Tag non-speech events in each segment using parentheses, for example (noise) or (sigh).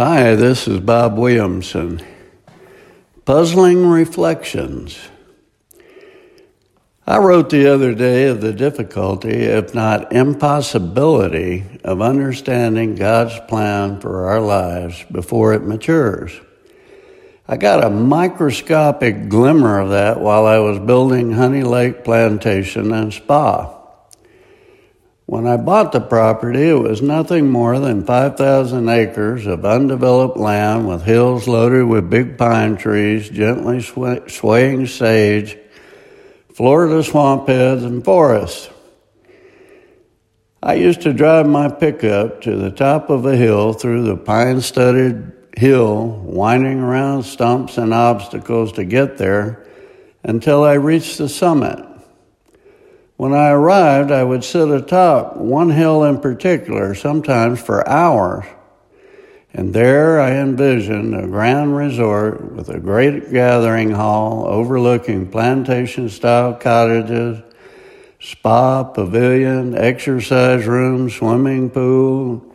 Hi, this is Bob Williamson. Puzzling Reflections. I wrote the other day of the difficulty, if not impossibility, of understanding God's plan for our lives before it matures. I got a microscopic glimmer of that while I was building Honey Lake Plantation and Spa. When I bought the property, it was nothing more than 5,000 acres of undeveloped land with hills loaded with big pine trees, gently swaying sage, Florida swamp heads, and forests. I used to drive my pickup to the top of a hill through the pine studded hill, winding around stumps and obstacles to get there until I reached the summit. When I arrived, I would sit atop one hill in particular, sometimes for hours. And there I envisioned a grand resort with a great gathering hall overlooking plantation style cottages, spa, pavilion, exercise room, swimming pool,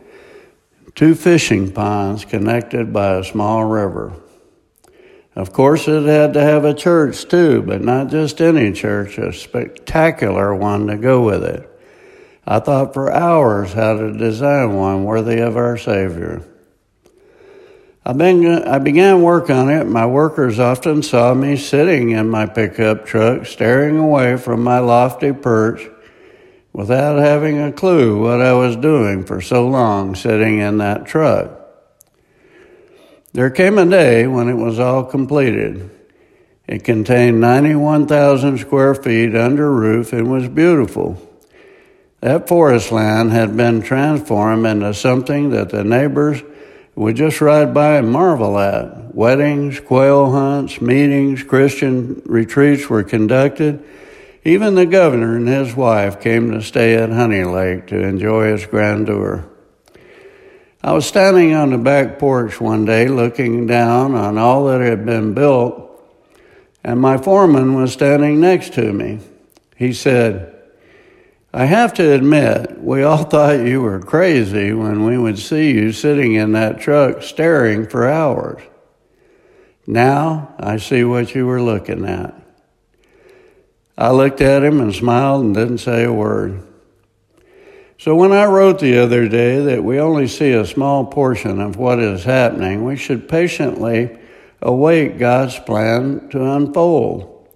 two fishing ponds connected by a small river. Of course, it had to have a church too, but not just any church, a spectacular one to go with it. I thought for hours how to design one worthy of our Savior. I began work on it. My workers often saw me sitting in my pickup truck, staring away from my lofty perch without having a clue what I was doing for so long sitting in that truck. There came a day when it was all completed. It contained 91,000 square feet under roof and was beautiful. That forest land had been transformed into something that the neighbors would just ride by and marvel at. Weddings, quail hunts, meetings, Christian retreats were conducted. Even the governor and his wife came to stay at Honey Lake to enjoy its grandeur. I was standing on the back porch one day looking down on all that had been built, and my foreman was standing next to me. He said, I have to admit, we all (laughs) thought you were crazy when we would see you sitting in that truck staring for hours. Now I see what you were looking at. I looked at him and smiled and didn't say a word. So, when I wrote the other day that we only see a small portion of what is happening, we should patiently await God's plan to unfold.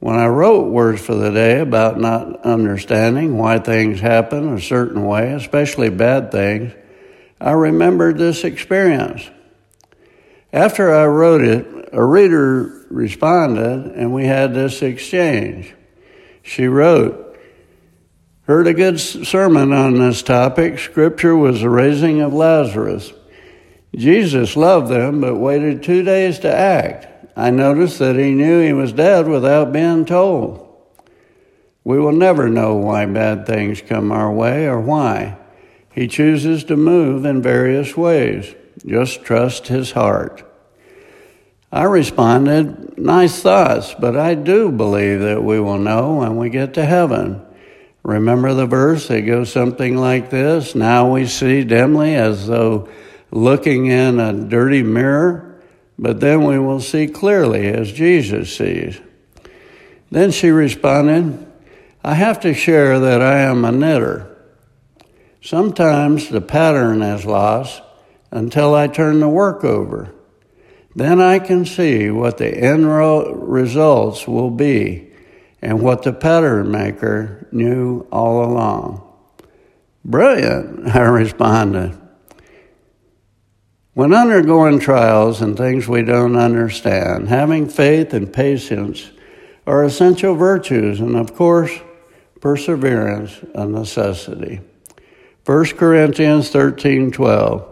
When I wrote words for the day about not understanding why things happen a certain way, especially bad things, I remembered this experience. After I wrote it, a reader responded and we had this exchange. She wrote, Heard a good sermon on this topic. Scripture was the raising of Lazarus. Jesus loved them, but waited two days to act. I noticed that he knew he was dead without being told. We will never know why bad things come our way or why. He chooses to move in various ways. Just trust his heart. I responded, nice thoughts, but I do believe that we will know when we get to heaven. Remember the verse? It goes something like this Now we see dimly as though looking in a dirty mirror, but then we will see clearly as Jesus sees. Then she responded, I have to share that I am a knitter. Sometimes the pattern is lost until I turn the work over. Then I can see what the end results will be and what the pattern maker knew all along. Brilliant, (laughs) I responded. When undergoing trials and things we don't understand, having faith and patience are essential virtues, and of course, perseverance a necessity. 1 Corinthians 13 12.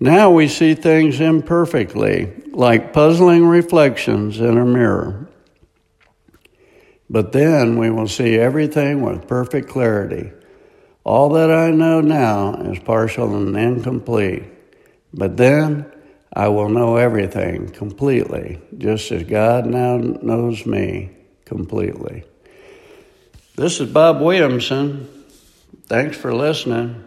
Now we see things imperfectly, like puzzling reflections in a mirror. But then we will see everything with perfect clarity. All that I know now is partial and incomplete. But then I will know everything completely, just as God now knows me completely. This is Bob Williamson. Thanks for listening.